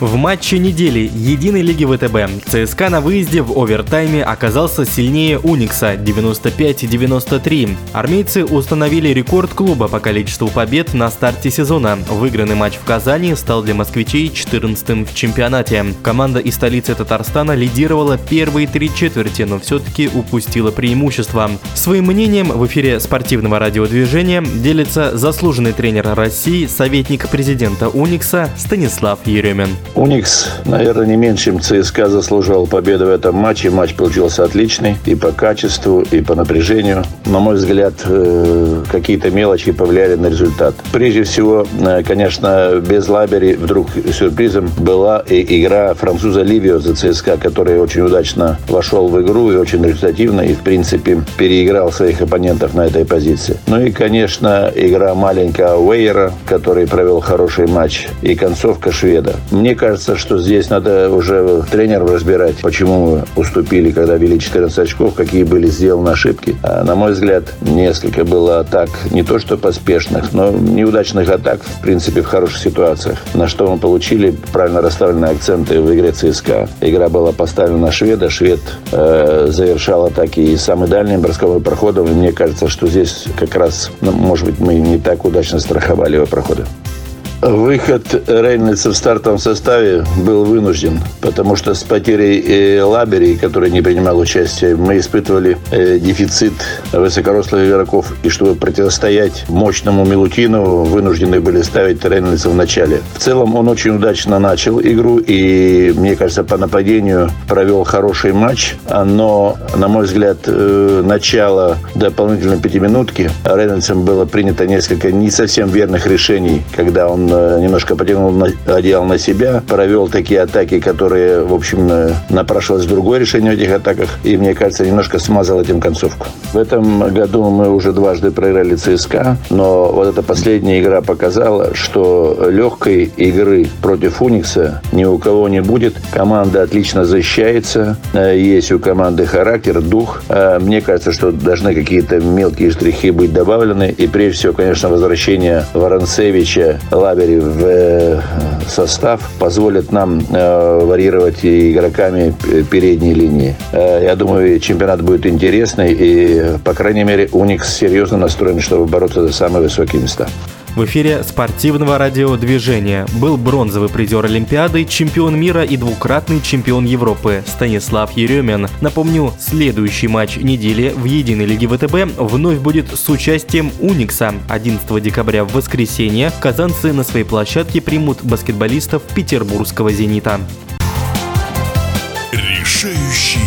В матче недели Единой лиги ВТБ ЦСКА на выезде в овертайме оказался сильнее Уникса 95-93. Армейцы установили рекорд клуба по количеству побед на старте сезона. Выигранный матч в Казани стал для москвичей 14-м в чемпионате. Команда из столицы Татарстана лидировала первые три четверти, но все-таки упустила преимущество. Своим мнением в эфире спортивного радиодвижения делится заслуженный тренер России, советник президента Уникса Станислав Еремин. Уникс, наверное, не меньше, чем ЦСКА заслуживал победы в этом матче. Матч получился отличный и по качеству, и по напряжению. На мой взгляд, э, какие-то мелочи повлияли на результат. Прежде всего, э, конечно, без Лабери вдруг сюрпризом была и игра француза Ливио за ЦСКА, который очень удачно вошел в игру и очень результативно, и, в принципе, переиграл своих оппонентов на этой позиции. Ну и, конечно, игра маленького Уэйера, который провел хороший матч, и концовка Шведа. Мне кажется, что здесь надо уже тренеру разбирать, почему мы уступили, когда вели 14 очков, какие были сделаны ошибки. А, на мой взгляд, несколько было атак, не то что поспешных, но неудачных атак, в принципе, в хороших ситуациях. На что мы получили правильно расставленные акценты в игре ЦСКА. Игра была поставлена на шведа. Швед э, завершал атаки и самый дальний бросковым проходом. Мне кажется, что здесь как раз, ну, может быть, мы не так удачно страховали его проходы. Выход Рейнольдса в стартовом составе был вынужден, потому что с потерей э, Лабери, который не принимал участие, мы испытывали э, дефицит высокорослых игроков. И чтобы противостоять мощному Милутину, вынуждены были ставить Рейнольдса в начале. В целом он очень удачно начал игру и, мне кажется, по нападению провел хороший матч. Но, на мой взгляд, э, начало дополнительной пятиминутки Рейнольдсом было принято несколько не совсем верных решений, когда он немножко потянул на, одеял на себя, провел такие атаки, которые, в общем, э, напрашивалось другое решение в этих атаках. И, мне кажется, немножко смазал этим концовку. В этом году мы уже дважды проиграли ЦСКА, но вот эта последняя игра показала, что легкой игры против Уникса ни у кого не будет. Команда отлично защищается, э, есть у команды характер, дух. Мне кажется, что должны какие-то мелкие штрихи быть добавлены. И прежде всего, конечно, возвращение Воронцевича, Лабери в э, состав позволит нам э, варьировать игроками передней линии. Э, я думаю, чемпионат будет интересный, и, по крайней мере, Уникс серьезно настроен, чтобы бороться за самые высокие места. В эфире спортивного радиодвижения был бронзовый призер Олимпиады, чемпион мира и двукратный чемпион Европы Станислав Еремин. Напомню, следующий матч недели в Единой лиге ВТБ вновь будет с участием Уникса. 11 декабря в воскресенье казанцы на своей площадке примут баскетболистов петербургского «Зенита». Решающий